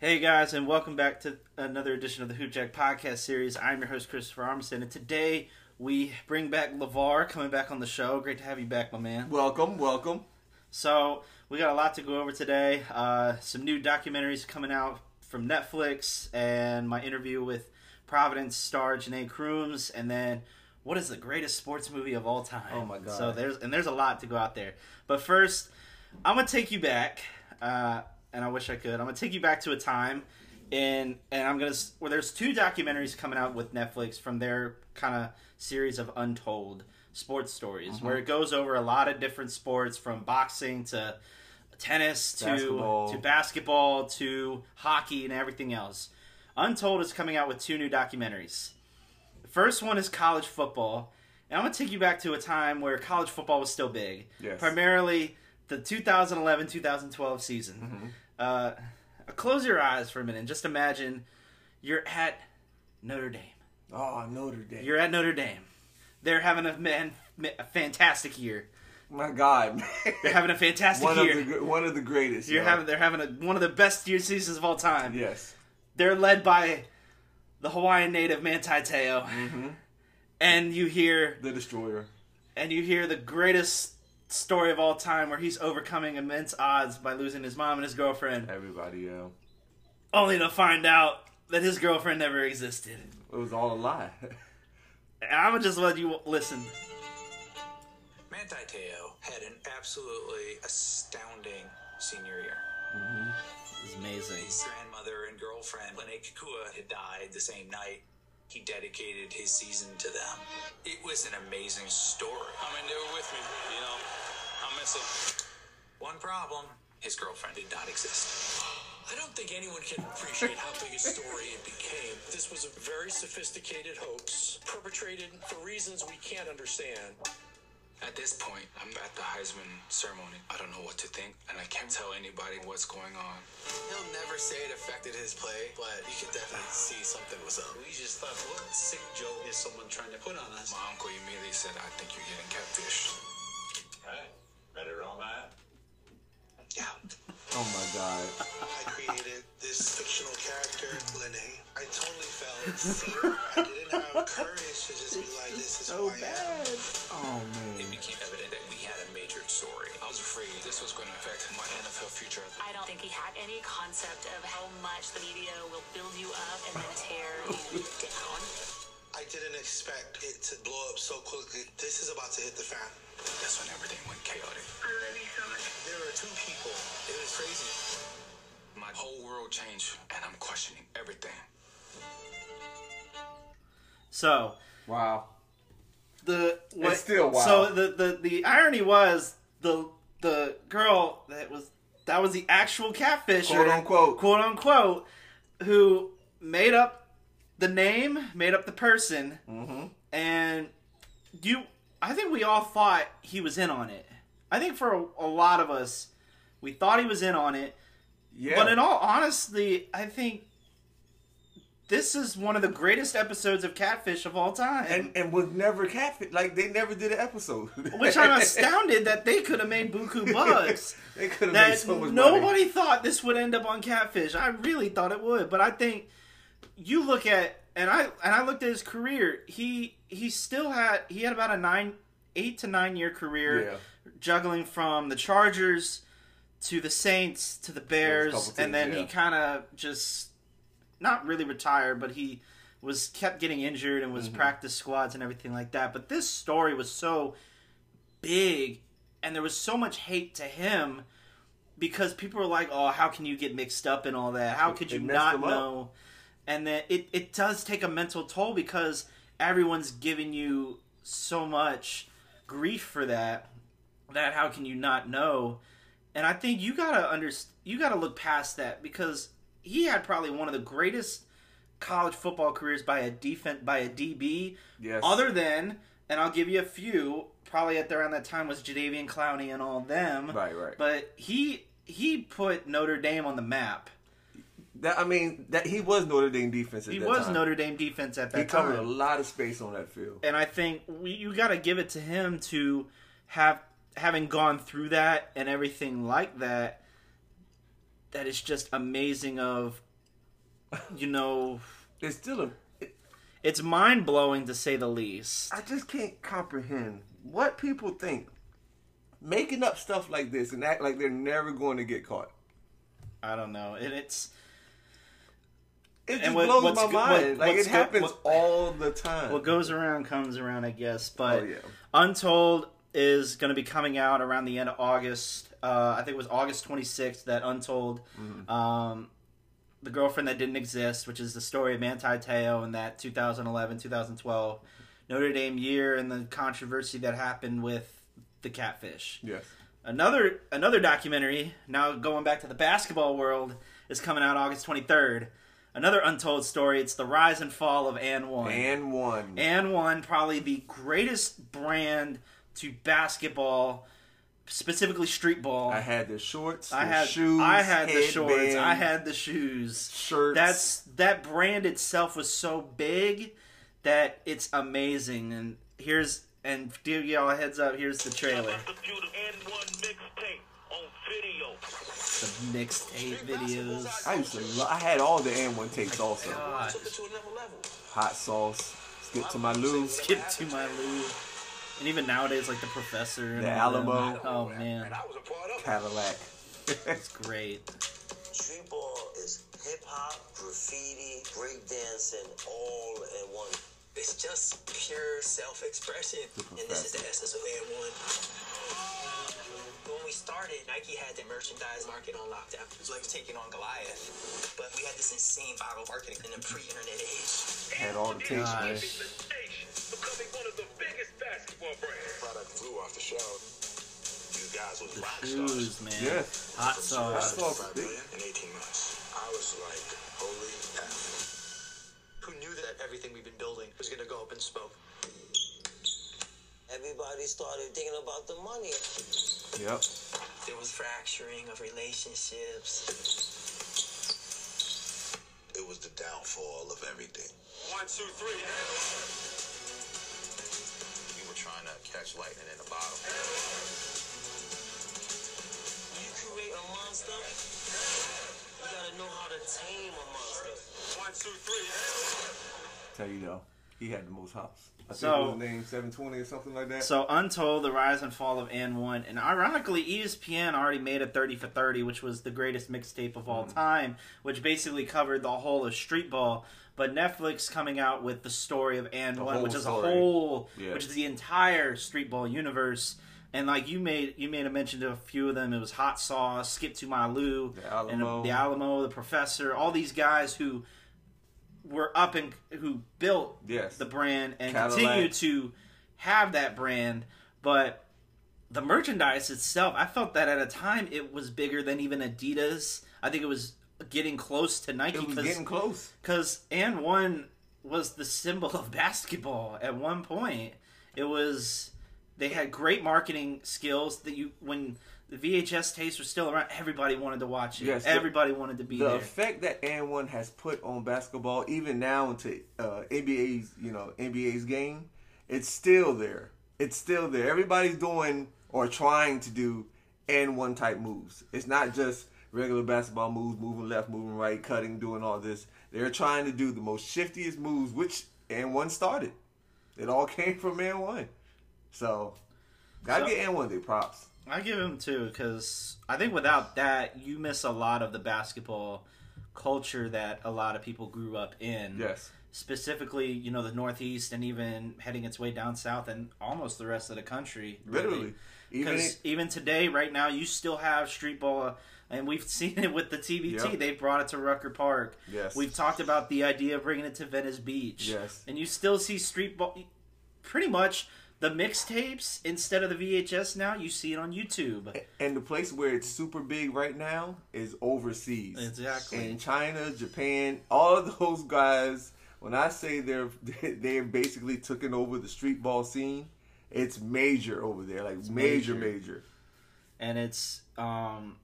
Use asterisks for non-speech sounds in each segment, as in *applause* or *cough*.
Hey guys, and welcome back to another edition of the Hoop Jack podcast series. I'm your host Christopher Armstead, and today we bring back Levar coming back on the show. Great to have you back, my man. Welcome, welcome. So we got a lot to go over today. Uh, some new documentaries coming out from Netflix, and my interview with Providence star Janai Crooms, and then what is the greatest sports movie of all time? Oh my God. So there's and there's a lot to go out there. But first, I'm gonna take you back, uh, and I wish I could. I'm gonna take you back to a time, in and I'm gonna where there's two documentaries coming out with Netflix from their kind of series of untold sports stories, Mm-hmm. where it goes over a lot of different sports from boxing to tennis to Basketball. to basketball to hockey and everything else. Untold is coming out with two new documentaries. The first one is college football. And I'm going to take you back to a time where college football was still big. Yes. Primarily the 2011 2012 season. Mm-hmm. Uh, close your eyes for a minute and just imagine you're at Notre Dame. Oh, Notre Dame. You're at Notre Dame. They're having a, man, a fantastic year. My God. They're having a fantastic one year. of the one of the greatest. You're yo. having they're having a, one of the best year seasons of all time. yes. They're led by the Hawaiian native Manti Te'o, Mm-hmm. and you hear The Destroyer. and you hear the greatest story of all time where he's overcoming immense odds by losing his mom and his girlfriend, Everybody, yo. only to find out that his girlfriend never existed. It was all a lie. I'm gonna just let you listen. Manti Te'o had an absolutely astounding senior year. Mm-hmm. It's amazing. His grandmother and girlfriend, Lennay Kekua, had died the same night. He dedicated his season to them. It was an amazing story. I mean, they were with me. You know, I miss them. One problem his girlfriend did not exist. I don't think anyone can appreciate how big a story it became. This was a very sophisticated hoax perpetrated for reasons we can't understand. At this point, I'm at the Heisman ceremony. I don't know what to think, and I can't tell anybody what's going on. He'll never say it affected his play, but you could definitely see something was up. We just thought, what sick joke is someone trying to put on us? My uncle immediately said, I think you're getting catfish. Right. Better roll that. Yeah. Oh my God. *laughs* I created this fictional character, Lennay. I totally felt fear. *laughs* I didn't have courage to just be like, this is who I am. Oh man. It became evident that we had a major story. I was afraid this was going to affect my NFL future. I don't think he had any concept of how much the media will build you up and then tear you down. I didn't expect it to blow up so quickly. This is about to hit the fan. That's when everything went chaotic. I really thought there are two people. It was crazy. My whole world changed, and I'm questioning everything. So Wow. the what, still wild. So the, the the irony was the the girl that was that was the actual catfish, Quote, unquote. quote unquote, who made up the name, made up the person, Mm-hmm. and you. I think we all thought he was in on it. I think for a, a lot of us, we thought he was in on it. Yeah. But in all honesty, I think this is one of the greatest episodes of Catfish of all time. and and was never catfish. Like they never did an episode. which I'm *laughs* astounded that they could have made buku *laughs* Bugs. they could have made so much nobody money. thought this would end up on Catfish. I really thought it would, but I think you look at and I and I looked at his career. He he still had he had about a nine eight to nine year career Yeah. juggling from the Chargers to the Saints to the Bears, teams, and then yeah. he kind of just not really retired, but he was kept getting injured and was Mm-hmm. practice squads and everything like that. But this story was so big, and there was so much hate to him because people were like, "Oh, how can you get mixed up in all that? How could It you not know?" And then it it does take a mental toll because everyone's giving you so much grief for that. That how can you not know? And I think you gotta under you gotta look past that because he had probably one of the greatest college football careers by a defense by a DB. Yes. Other than, and I'll give you a few. Probably at around that time was Jadeveon Clowney and all them. Right, right. But he he put Notre Dame on the map. That I mean, that he was Notre Dame defense. At He was time. Notre Dame defense at that He covered time. a lot of space on that field. and I think we, you got to give it to him to have having gone through that and everything like that. That is just amazing of you know, It's still a. it's mind blowing to say the least. I just can't comprehend what people think. Making up stuff like this and act like they're never going to get caught. I don't know, and it's It just what- blows my mind. what- like it happens what- all the time. what goes around comes around, I guess. But Oh, yeah. Untold is going to be coming out around the end of August. Uh, I think it was August 26th that Untold, Mm-hmm. um, the girlfriend that didn't exist, which is the story of Manti Te'o in that 2011 2012 Notre Dame year and the controversy that happened with the catfish. yes. Another another documentary, now going back to the basketball world, is coming out August 23rd. Another untold story. It's the rise and fall of And One. And one. and One, probably the greatest brand to basketball, specifically street ball. I had the shorts, I the had shoes, I had the shorts. I had the shoes. shirts. That's that brand itself was so big that it's amazing. And here's and to give y'all a heads up. Here's the trailer. The beautiful AND1 mixtape on video. The mixtape videos. I used to. Lo- I had all the and one tapes also. God. Took it to another level. Hot sauce. Skip to my Lou. Skip to my Lou. And even nowadays, like the professor. And The all them. Alamo. Oh man, I was a part of it. Cadillac. it's *laughs* great. Street ball is hip hop, graffiti, breakdancing, all in one. It's just pure self-expression, and this is the essence of AND1. When we started, Nike had the merchandise market on lockdown. It was like taking on Goliath. But we had this insane viral marketing in the pre-internet age. Had all the tapes, man. Gosh. Becoming one of the biggest basketball brands. Product flew off the shelf. You guys was rock stars. Shoes, man. Yes. Hot Hot sauce. sauce. In 18 months. I was like, holy F. Who knew that everything we've been building was going to go up in smoke? Everybody started thinking about the money. Yep. There was fracturing of relationships. It was the downfall of everything. One, two, three. We were trying to catch lightning in a bottle. You create a monster, you gotta know how to tame a monster. One, two, three. Tell you though, he had the most hops. So- named 720 or something like that. So Untold, the rise and fall of AND1, and ironically, ESPN already made a thirty for thirty, which was the greatest mixtape of Mm. all time, which basically covered the whole of street ball. But Netflix coming out with the story of and The one, which is story. a whole, Yeah. which is the entire street ball universe. And like you made, you made a mention to a few of them. It was Hot Sauce, Skip to My Lou, The Alamo. and the Alamo, the Professor, all these guys who were up and who built Yes. the brand and Cadillac. continue to have that brand, but the merchandise itself, I felt that at a time it was bigger than even Adidas. I think it was getting close to Nike it was getting close. because and one was the symbol of *laughs* basketball at one point. It was they had great marketing skills that you when the VHS tapes were still around, everybody wanted to watch it. Yes, the- everybody wanted to be there. The there. effect that and one has put on basketball, even now into uh, NBA's, you know, NBA's game, it's still there. It's still there. Everybody's doing or trying to do and one type moves. It's not just regular basketball moves, moving left, moving right, cutting, doing all this. They're trying to do the most shiftiest moves, which and one started. It all *laughs* came from and one. So, gotta So- get and one their props. I give him two because I think without that, you miss a lot of the basketball culture that a lot of people grew up in. Yes. Specifically, you know, the Northeast and even heading its way down south and almost the rest of the country. Literally. Because it- even today, right now, you still have street ball, and we've *laughs* seen it with the TBT. Yep. They brought it to Rucker Park. Yes. We've talked about the idea of bringing it to Venice Beach. Yes. And you still see street ball. Pretty much the mixtapes instead of the VHS now, you see it on YouTube. And the place where it's super big right now is overseas. Exactly. In China, Japan, all of those guys. When I say they're *laughs* they're basically taken over the street ball scene, it's major over there, like major, major. major. and it's um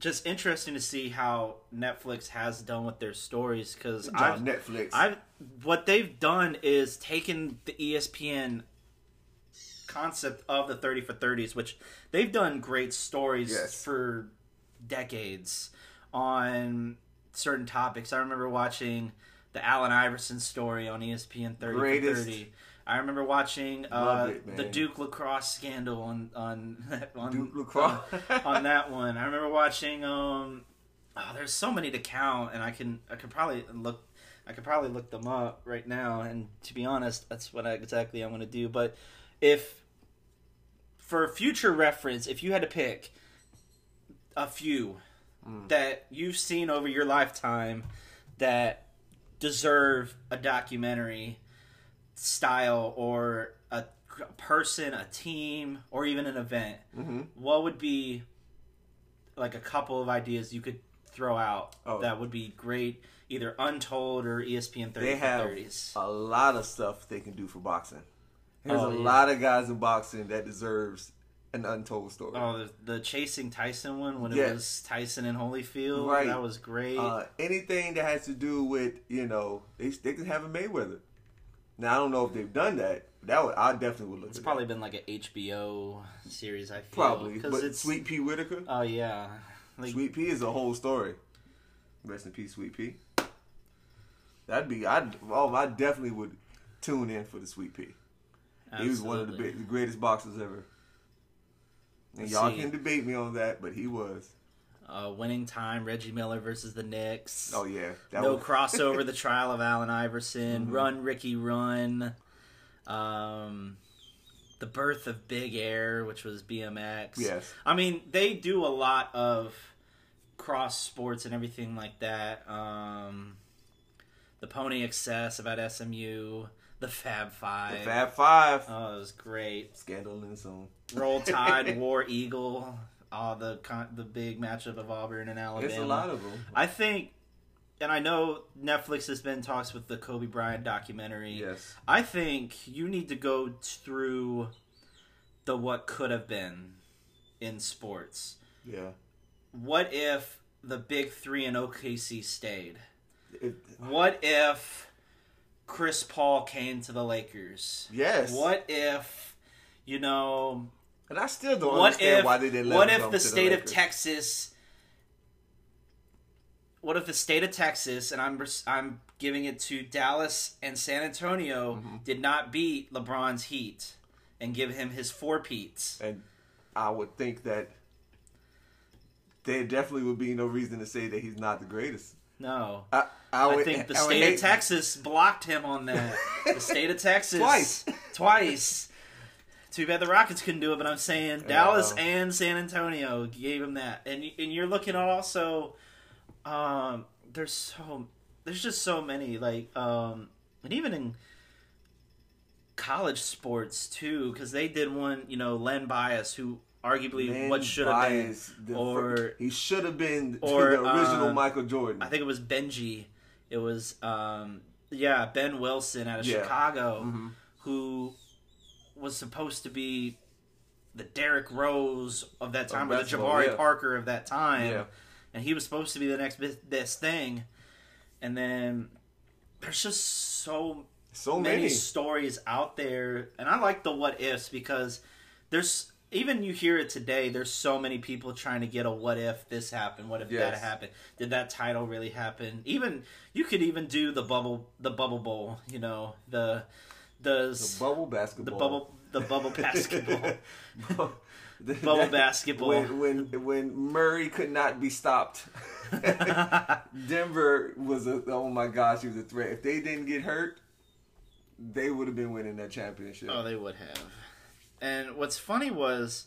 just interesting to see how Netflix has done with their stories because job, Netflix. I've what they've done is taken the ESPN concept of the 30 for 30s which they've done great stories Yes. for decades on certain topics. I remember watching the Allen Iverson story on ESPN 30 for 30. I remember watching uh, it, the Duke lacrosse scandal on on on, Duke *laughs* lacrosse. on, on that one. I remember watching. Um, oh, there's so many to count, and I can I could probably look. I could probably look them up right now, and to be honest, that's what I, exactly I'm going to do. But if for future reference, if you had to pick a few that you've seen over your lifetime that deserve a documentary style or a person, a team, or even an event, Mm-hmm. what would be like a couple of ideas you could throw out Oh. that would be great, either untold or ESPN 30 They have 30s? a lot of stuff they can do for boxing. There's Oh, a yeah. lot of guys in boxing that deserves an untold story. Oh, the, the chasing Tyson one when it was Tyson and Holyfield, Right. that was great. Uh, anything that has to do with you know they they can have a Mayweather. Now I don't know if they've done that. That would I definitely would look. it's probably that. been like an HBO series. I feel probably, because it's Sweet Pea Whitaker. Oh yeah, like, Sweet Pea is a whole story. Rest in peace, Sweet Pea. That'd be I. Oh, I definitely would tune in for the Sweet Pea. He was one of the, big, the greatest boxers ever. And y'all see. can debate me on that, but he was. uh, winning time. Reggie Miller versus the Knicks. Oh yeah, that no was, *laughs* crossover. the trial of Allen Iverson. Mhm. Run Ricky Run. Um, the birth of Big Air, which was BMX. Yes. I mean, they do a lot of cross sports and everything like that. Um, the Pony Excess about SMU. The Fab the Five. Fab Five. Oh, it was great. Scandal and own. Roll Tide, *laughs* War Eagle. Oh, the con- the big matchup of Auburn and Alabama. It's a lot of them. I think, and I know Netflix has been talks with the Kobe Bryant documentary. Yes. I think you need to go through the what could have been in sports. Yeah. What if the big three in OKC stayed? It, What if Chris Paul came to the Lakers? yes. What if, you know, And I still don't understand if why they didn't let what if the state of Texas what if the state of Texas and I'm I'm giving it to Dallas and San Antonio Mm-hmm. did not beat LeBron's Heat and give him his four peats. And I would think that there definitely would be no reason to say that he's not the greatest. No. I, I, I think the I state hate- of Texas blocked him on that. the state of *laughs* Texas Twice. twice. Too bad the Rockets couldn't do it, but I'm saying Dallas and San Antonio gave him that. And and you're looking at also um there's so there's just so many like um and even in college sports too cuz they did one, you know, Len Bias who arguably Man what should have been or he should have been or, the original uh, Michael Jordan. I think it was Benji. It was um yeah, Ben Wilson out of Yeah. Chicago Mhm. who was supposed to be the Derrick Rose of that time or the Jabari yeah. Parker of that time. Yeah. And he was supposed to be the next best thing. And then there's just so so many many. stories out there and i like the what ifs because there's even you hear it today there's so many people trying to get a what if this happened what if that happened did that title really happen even you could even do the bubble the bubble bowl you know the the The bubble the basketball. bubble the bubble *laughs* basketball The- *laughs* Bubble basketball. When, when when Murray could not be stopped, *laughs* Denver was a oh my gosh, he was a threat. If they didn't get hurt, they would have been winning that championship. Oh, they would have. And what's funny was,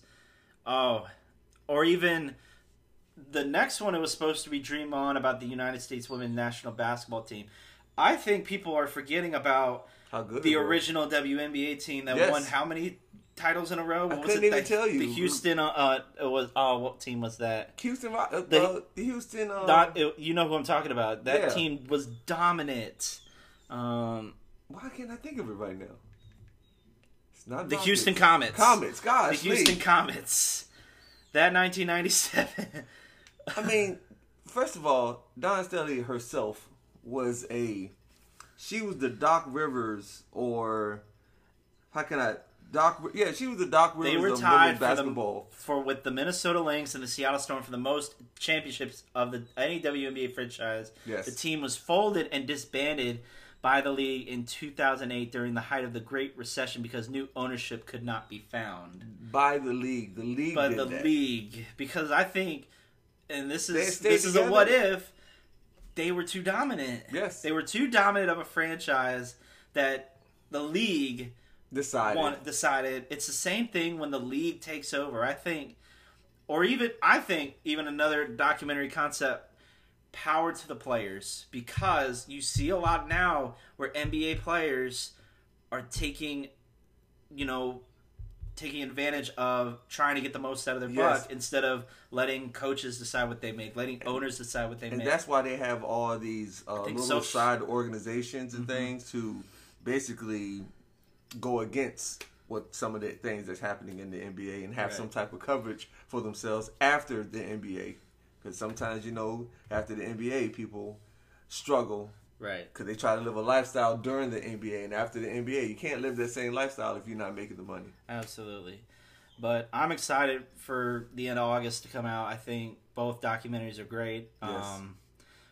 oh, or even the next one, it was supposed to be Dream On about the United States women's national basketball team. I think people are forgetting about How good the original WNBA team that Yes. won how many titles in a row? What was couldn't it? even the, tell you. The Houston. Uh, uh, it was. Oh, what team was that? Houston, uh, The- uh, Houston. Uh, Not, it- you know who I'm talking about. That Yeah. team was dominant. Um, why can't I think of it right now? Not the Rockets. Houston Comets. Comets, The Houston Lee. Comets. That 1997. I mean, first of all, Dawn Staley herself was a. She was the Doc Rivers, or how can I Doc, yeah, she was the Doc Rivers They were of tied women's for the, basketball. for with the Minnesota Lynx and the Seattle Storm for the most championships of the any WNBA franchise. Yes. The team was folded and disbanded by the league in 2008 during the height of the Great Recession because new ownership could not be found. by the league. The league By the that. league, because I think, and this is this is a what if, they were too dominant. Yes. they were too dominant of a franchise that the league decided. want, decided it's the same thing when the league takes over. I think, or even I think even another documentary concept, power to the players, because you see a lot now where NBA players are taking, you know, taking advantage of trying to get the most out of their Yes. buck instead of letting coaches decide what they make, letting owners decide what they and make. And that's why they have all these uh, little side organizations and things to basically go against what some of the things that's happening in the NBA and have Right. some type of coverage for themselves after the NBA. Because sometimes you know after the NBA, people struggle right. because they try to live a lifestyle during the NBA and after the NBA. You can't live that same lifestyle if you're not making the money. Absolutely. But I'm excited for the end of August to come out. I think both documentaries are great. Yes. Um,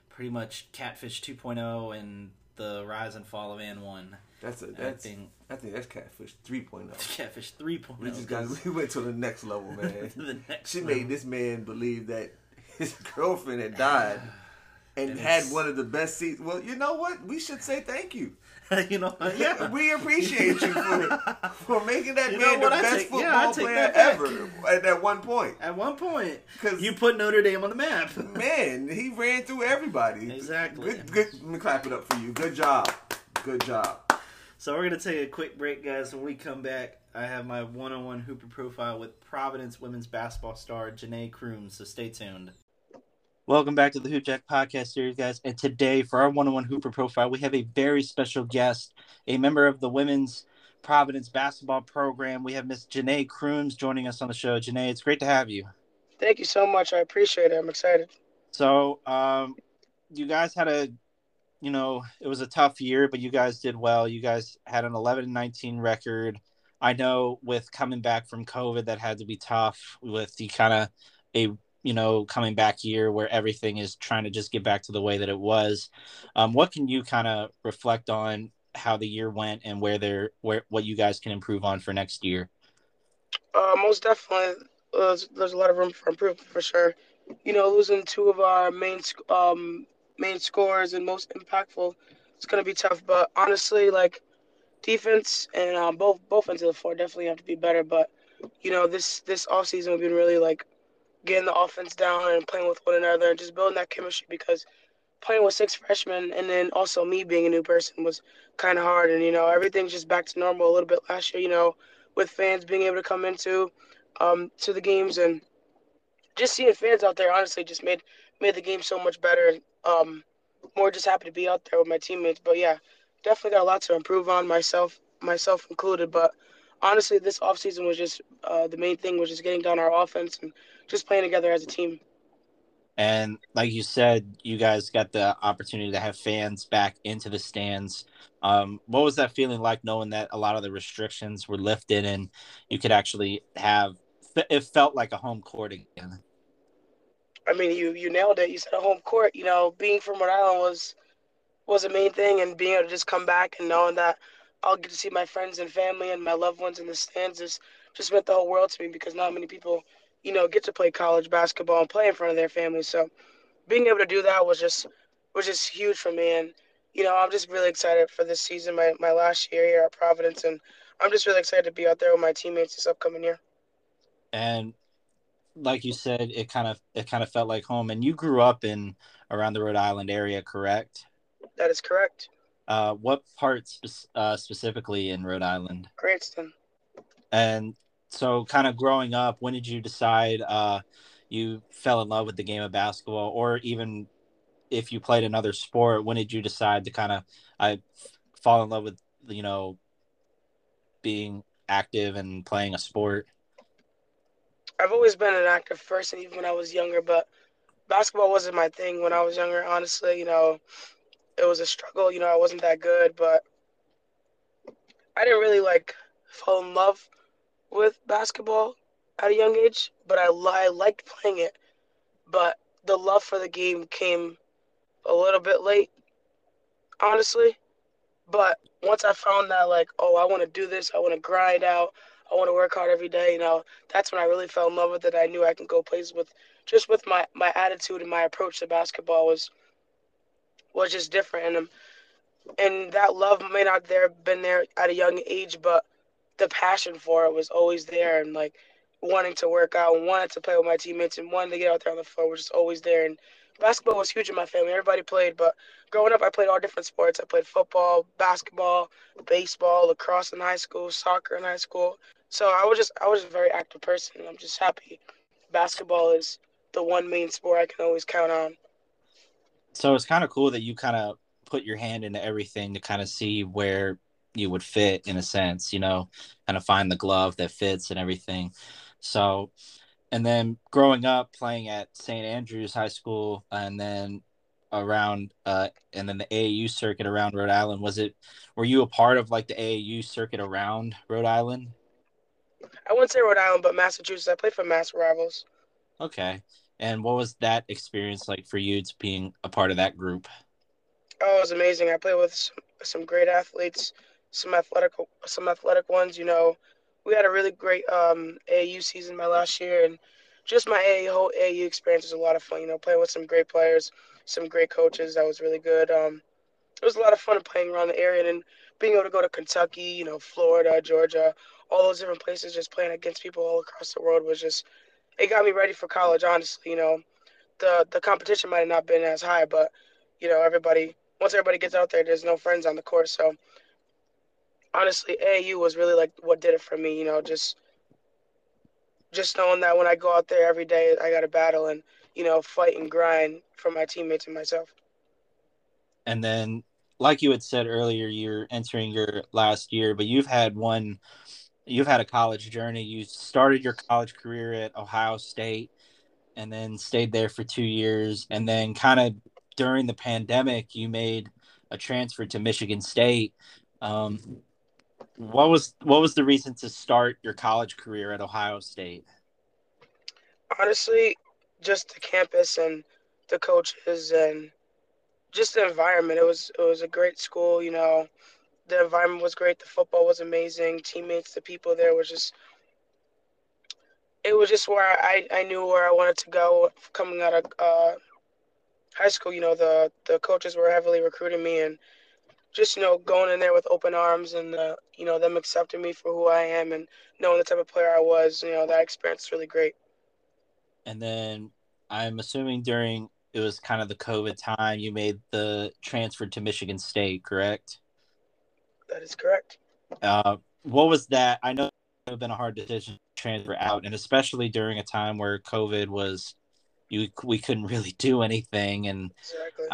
pretty much Catfish 2.0 and the rise and fall of AND1. That's a, that's think I think that's catfish 3.0. *laughs* Catfish 3.0. We just got *laughs* we went to the next level, *laughs* man. the next She level. made this man believe that *laughs* his girlfriend had died and, And had one of the best seats. Well, you know what? We should say thank you. *laughs* you know, yeah. We appreciate you for, for making that You man the I best take- football yeah, player ever at that one point. At one point, because you put Notre Dame on the map. *laughs* Man, he ran through everybody. Exactly. Good, good. Let me clap it up for you. Good job. Good job. So we're gonna take a quick break, guys. When we come back, I have my one-on-one Hooper profile with Providence women's basketball star Janai Crooms. So stay tuned. Welcome back to the Hoop Jack podcast series, guys. And today, for our one-on-one Hooper profile, we have a very special guest, a member of the women's Providence basketball program. We have Miss Janai Crooms joining us on the show. Janai, it's great to have you. Thank you so much. I appreciate it. I'm excited. So, um, you guys had a, you know, it was a tough year, but you guys did well. You guys had an 11 and 19 record. I know with coming back from COVID, that had to be tough with the kind of a, you know, coming back year where everything is trying to just get back to the way that it was. Um, what can you kind of reflect on how the year went and where they're, where, what you guys can improve on for next year? Uh, most definitely, there's, there's a lot of room for improvement for sure. You know, losing two of our main um main scorers and most impactful, it's gonna be tough. But honestly, like defense and um, both both ends of the floor definitely have to be better. But you know, this this off season we've been really like getting the offense down and playing with one another and just building that chemistry because playing with six freshmen and then also me being a new person was kind of hard. And you know, everything's just back to normal a little bit last year. You know, with fans being able to come into um, to the games and just seeing fans out there honestly just made made the game so much better. Um, more just happy to be out there with my teammates. But yeah, definitely got a lot to improve on myself myself included. But honestly, this offseason was just uh, the main thing was just getting down our offense and just playing together as a team. And like you said, you guys got the opportunity to have fans back into the stands. Um, what was that feeling like knowing that a lot of the restrictions were lifted and you could actually have it felt like a home court again? I mean, you you nailed it. You said a home court. You know, being from Rhode Island was was a main thing, and being able to just come back and knowing that I'll get to see my friends and family and my loved ones in the stands just just meant the whole world to me because not many people, you know, get to play college basketball and play in front of their families. So being able to do that was just was just huge for me, and you know, I'm just really excited for this season, my my last year here at Providence, and I'm just really excited to be out there with my teammates this upcoming year. And like you said, it kind of it kind of felt like home. And you grew up in around the Rhode Island area, correct? That is correct. Uh, what parts uh, specifically in Rhode Island? Cranston. And so, kind of growing up, when did you decide uh, you fell in love with the game of basketball, or even if you played another sport, when did you decide to kind of I fall in love with you know being active and playing a sport? I've always been an active person, even when I was younger. But basketball wasn't my thing when I was younger. Honestly, you know, it was a struggle. You know, I wasn't that good, but I didn't really like fall in love with basketball at a young age, but I, I liked playing it. But the love for the game came a little bit late, honestly. But once I found that, like, oh, I want to do this, I want to grind out, I want to work hard every day, you know, that's when I really fell in love with it. I knew I can go places with, just with my, my attitude and my approach to basketball was, was just different. And, and that love may not there been there at a young age, but the passion for it was always there. And like, wanting to work out, wanted to play with my teammates, and wanting to get out there on the floor was just always there. And basketball was huge in my family. Everybody played, but growing up, I played all different sports. I played football, basketball, baseball, lacrosse in high school, soccer in high school. So I was just I was a very active person. I'm just happy basketball is the one main sport I can always count on. So it's kind of cool that you kind of put your hand into everything to kind of see where you would fit in a sense, you know, kind of find the glove that fits and everything. So, and then growing up playing at St. Andrews High School and then around uh and then the AAU circuit around Rhode Island was it were you a part of like the AAU circuit around Rhode Island? I wouldn't say Rhode Island but Massachusetts. I played for Mass Rivals. Okay. And what was that experience like for you to being a part of that group? Oh, it was amazing. I played with some, some great athletes, some athletic some athletic ones, you know, we had a really great um, AAU season my last year, and just my AAU, whole AAU experience was a lot of fun. You know, playing with some great players, some great coaches. That was really good. Um, it was a lot of fun playing around the area and being able to go to Kentucky, you know, Florida, Georgia, all those different places. Just playing against people all across the world was just it got me ready for college. Honestly, you know, the the competition might have not been as high, but you know, everybody once everybody gets out there, there's no friends on the course, so honestly, AU was really like what did it for me. You know, just just knowing that when I go out there every day, I got to battle and you know fight and grind for my teammates and myself. And then, like you had said earlier, you're entering your last year, but you've had one. You've had a college journey. You started your college career at Ohio State, and then stayed there for two years, and then kind of during the pandemic, you made a transfer to Michigan State. Um, what was what was the reason to start your college career at Ohio State? Honestly, just the campus and the coaches and just the environment. It was it was a great school, you know. The environment was great. The football was amazing. Teammates, the people there was just it was just where I, I knew where I wanted to go coming out of uh, high school. You know, the the coaches were heavily recruiting me and just you know going in there with open arms and uh, you know them accepting me for who I am and knowing the type of player I was. You know that experience is really great. And then I'm assuming during it was kind of the COVID time you made the transfer to Michigan State, correct? That is correct. Uh, what was that? I know it would have been a hard decision to transfer out, and especially during a time where COVID was, you we couldn't really do anything, and exactly.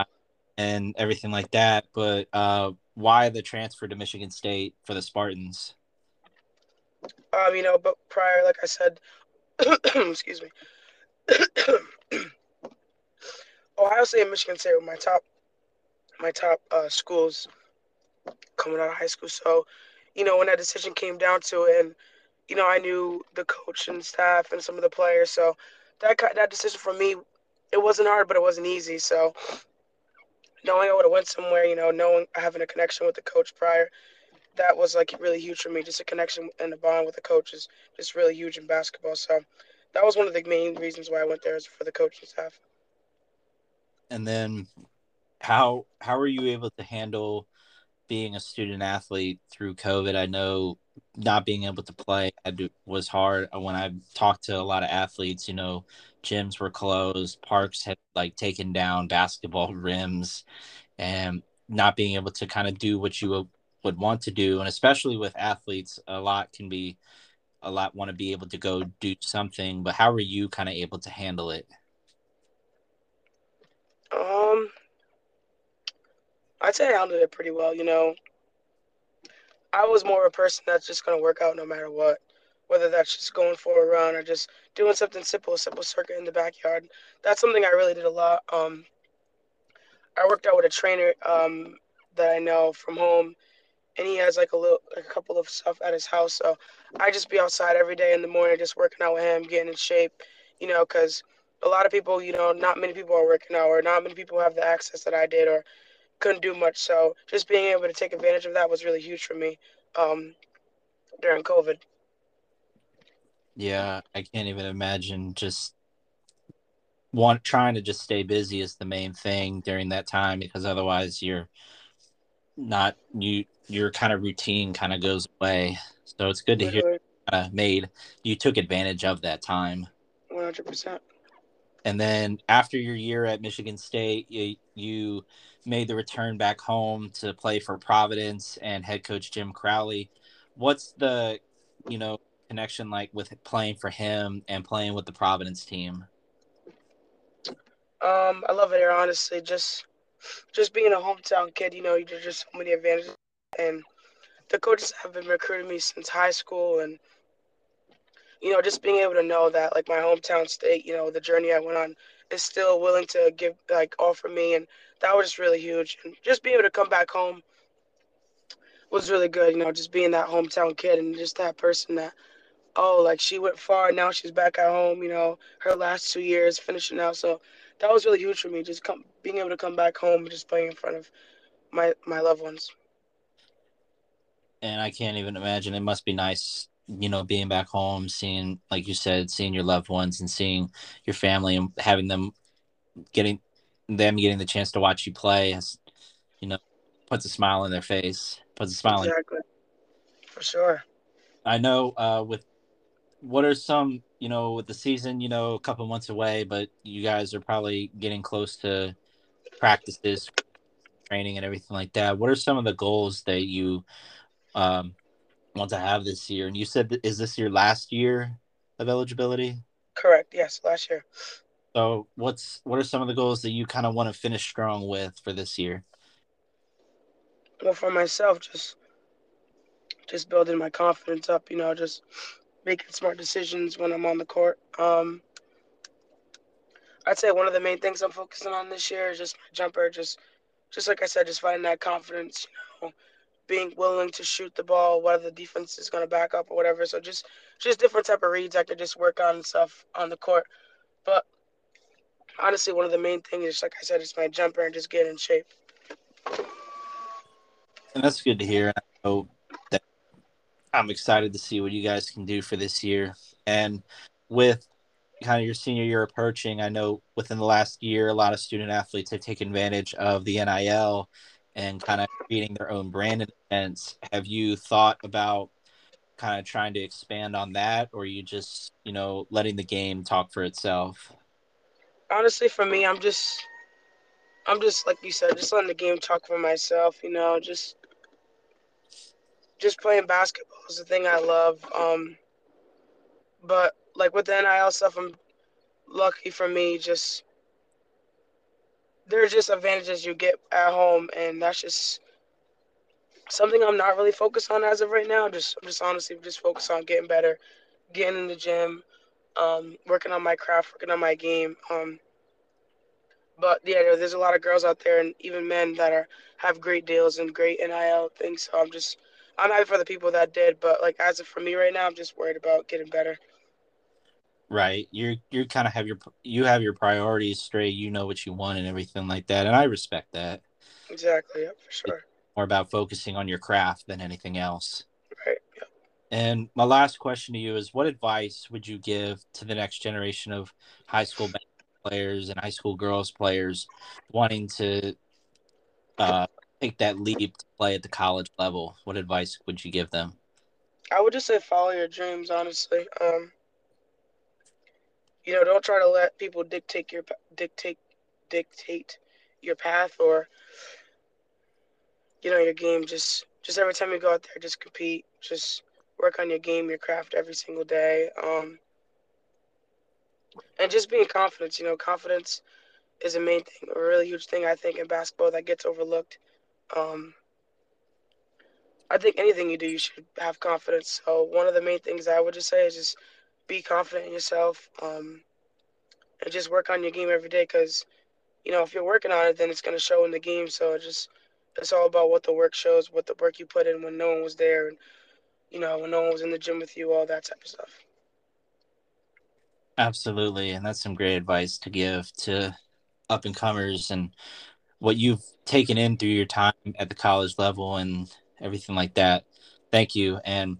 And everything like that. But uh, why the transfer to Michigan State for the Spartans? Um, you know, but prior, like I said, *clears throat* excuse me, *clears throat* Ohio State and Michigan State were my top, my top uh, schools coming out of high school. So, you know, when that decision came down to it, and you know, I knew the coach and staff and some of the players, so that that decision for me, it wasn't hard, but it wasn't easy. So, knowing I would have went somewhere, you know, knowing having a connection with the coach prior, that was like really huge for me. Just a connection and a bond with the coach is just really huge in basketball. So that was one of the main reasons why I went there is for the coaching staff. And then, how how were you able to handle being a student athlete through COVID? I know not being able to play was hard. When I talked to a lot of athletes, you know, gyms were closed, parks had like taken down basketball *laughs* rims, and not being able to kind of do what you would want to do, and especially with athletes, a lot can be a lot want to be able to go do something. But how were you kind of able to handle it? Um, I'd say I handled it pretty well. You know, I was more of a person that's just gonna work out no matter what whether that's just going for a run or just doing something simple, a simple circuit in the backyard. That's something I really did a lot. Um, I worked out with a trainer um, that I know from home. and he has like a little, a couple of stuff at his house. So I just be outside every day in the morning, just working out with him, getting in shape, you know, because a lot of people, you know, not many people are working out, or not many people have the access that I did, or couldn't do much. So just being able to take advantage of that was really huge for me um, during COVID. Yeah, I can't even imagine just want trying to just stay busy is the main thing during that time because otherwise you're not you your kind of routine kind of goes away. So it's good to hear uh, made you took advantage of that time. One hundred percent. And then after your year at Michigan State, you, you made the return back home to play for Providence and head coach Jim Crowley. What's the you know connection like with playing for him and playing with the Providence team? Um, I love it here, honestly. Just just being a hometown kid, you know, there's just so many advantages. And the coaches have been recruiting me since high school, and you know, just being able to know that like my hometown state, you know, the journey I went on is still willing to give like offer me, and that was just really huge. And just being able to come back home was really good. You know, just being that hometown kid and just that person that oh, like she went far, now she's back at home. You know, her last two years finishing out, so that was really huge for me. Just come, being able to come back home and just playing in front of my my loved ones. And I can't even imagine. It must be nice, you know, being back home, seeing, like you said, seeing your loved ones and seeing your family and having them getting them getting the chance to watch you play has, you know, puts a smile on their face, puts a smile. Exactly. For sure. I know uh, with what are some you know with the season you know a couple months away but you guys are probably getting close to practices training and everything like that. What are some of the goals that you um, want to have this year? And you said is this your last year of eligibility? Correct. Yes last year. So what's what are some of the goals that you kind of want to finish strong with for this year? Well for myself just just building my confidence up you know just making smart decisions when I'm on the court. Um, I'd say one of the main things I'm focusing on this year is just my jumper. Just, just like I said, just finding that confidence. You know, being willing to shoot the ball, whether the defense is going to back up or whatever. So just, just different type of reads I could just work on and stuff on the court. But honestly, one of the main things is, like I said, is my jumper and just get in shape. And that's good to hear. I that I'm excited to see what you guys can do for this year. And with kind of your senior year approaching, I know within the last year, a lot of student athletes have taken advantage of the NIL and kind of creating their own brand sense. Have you thought about kind of trying to expand on that, or you just, you know, letting the game talk for itself? Honestly, for me, I'm just, I'm just like you said, just letting the game talk for myself. You know, just just playing basketball is the thing I love. Um, but like with the NIL stuff, I'm lucky for me. Just there's just advantages you get at home, and that's just something I'm not really focused on as of right now. Just I'm just honestly just focused on getting better, getting in the gym, um, working on my craft, working on my game. Um, but yeah, there's a lot of girls out there and even men that are have great deals and great NIL things. So I'm just I'm happy for the people that did, but like as of for me right now, I'm just worried about getting better. Right. You you kind of have your you have your priorities straight. You know what you want and everything like that, and I respect that. Exactly. Yeah, for sure. It's more about focusing on your craft than anything else. Right. Yep. And my last question to you is: What advice would you give to the next generation of high school players and high school girls players wanting to uh, take that leap to play at the college level, what advice would you give them? I would just say follow your dreams, honestly. Um, you know, don't try to let people dictate your dictate dictate your path or you know your game. Just just every time you go out there, just compete. Just work on your game, your craft every single day. Um, and just being confident. You know, confidence is a main thing, a really huge thing I think in basketball that gets overlooked. Um, I think anything you do, you should have confidence. So one of the main things I would just say is just be confident in yourself, um, and just work on your game every day. Because you know if you're working on it, then it's gonna show in the game. So just it's all about what the work shows, what the work you put in when no one was there, and you know when no one was in the gym with you, all that type of stuff. Absolutely, and that's some great advice to give to up and comers and what you've taken in through your time at the college level and everything like that. Thank you, and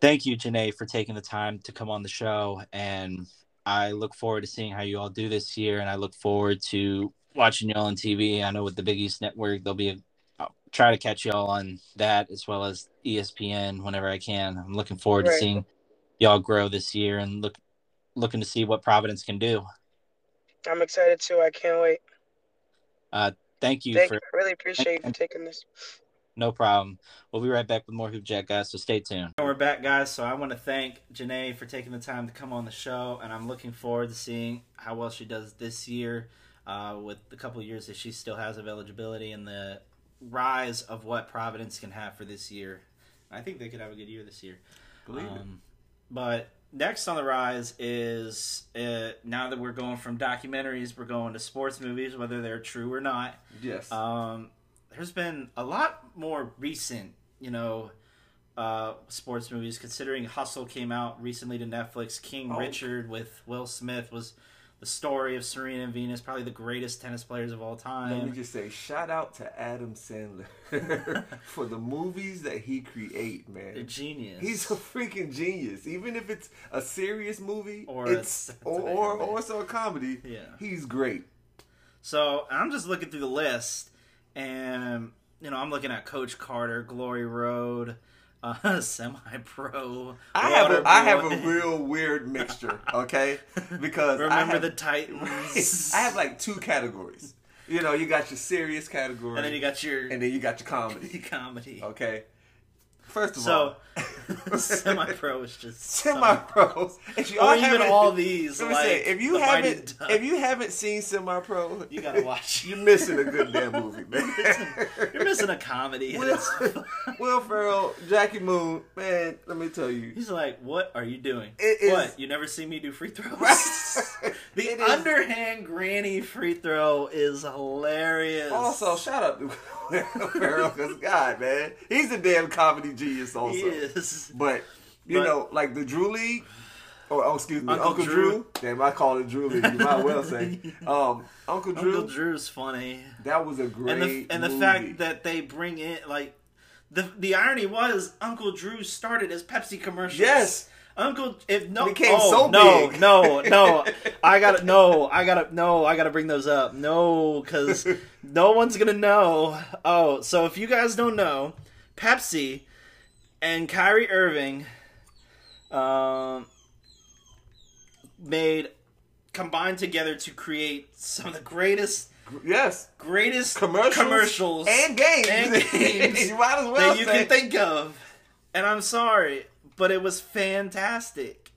thank you, Janai, for taking the time to come on the show. And I look forward to seeing how you all do this year, and I look forward to watching y'all on TV. I know with the Big East Network, there'll be a I'll try to catch y'all on that as well as ESPN whenever I can. I'm looking forward Right. to seeing y'all grow this year and look looking to see what Providence can do. I'm excited too. I can't wait. Uh, thank you Thank for you. I really appreciate you for taking this. no problem. We'll be right back with more Hoop Jack guys, so stay tuned. We're back, guys. So I want to thank Janai for taking the time to come on the show, and I'm looking forward to seeing how well she does this year uh, with the couple of years that she still has of eligibility and the rise of what Providence can have for this year. I think they could have a good year this year. Believe it. Um, But next on the rise is uh, now that we're going from documentaries, we're going to sports movies, whether they're true or not. Yes. Um, there's been a lot more recent, you know, uh, sports movies. Considering Hustle came out recently to Netflix, King Oh. Richard with Will Smith was the story of Serena and Venus, probably the greatest tennis players of all time. Let me just say, shout out to Adam Sandler *laughs* for the movies that he create, man. They're genius. He's a freaking genius. Even if it's a serious movie, Or a it's or or, or it's a comedy. Yeah. he's great. So I'm just looking through the list, and you know I'm looking at Coach Carter, Glory Road, *laughs* uh, Semi Pro. I have a, I have a real weird mixture, *laughs* okay? Because I Remember have, the Titans. *laughs* I have like two categories. You know, you got your serious category, and then you got your and then you got your comedy. comedy. Okay. First of So, all, *laughs* Semi Pro is just *laughs* Semi Pro. If you Or all even all these, let me like say, if you haven't, if you haven't seen Semi Pro, You gotta watch. *laughs* You're missing a good damn movie, man. You're missing a comedy. Will, Will Ferrell, Jackie Moon, man. Let me tell you, He's like, "What are you doing? It is- what? You never see me do free throws? the It is- underhand granny free throw is hilarious. Also, shout out Ferrell *laughs* because God, man, he's a damn comedy genius. Also, He is. But you But- know, like the Drew League, or oh, excuse me, Uncle Uncle, Drew. Drew. Damn, I call it Drew League. You might well say, *laughs* um, Uncle Drew. Uncle Drew's funny, That was a great and the and the fact that they bring in like the the irony was Uncle Drew started as Pepsi commercials. Yes. Uncle, if no, Became oh, so no, big. no, no, *laughs* I gotta, no, I gotta, no, I gotta bring those up, no, because no one's gonna know. Oh, so if you guys don't know, Pepsi and Kyrie Irving, um, made combined together to create some of the greatest, yes, greatest Commercials commercials and games. and *laughs* games You might as well that you say. can think of. And I'm sorry, but it was fantastic.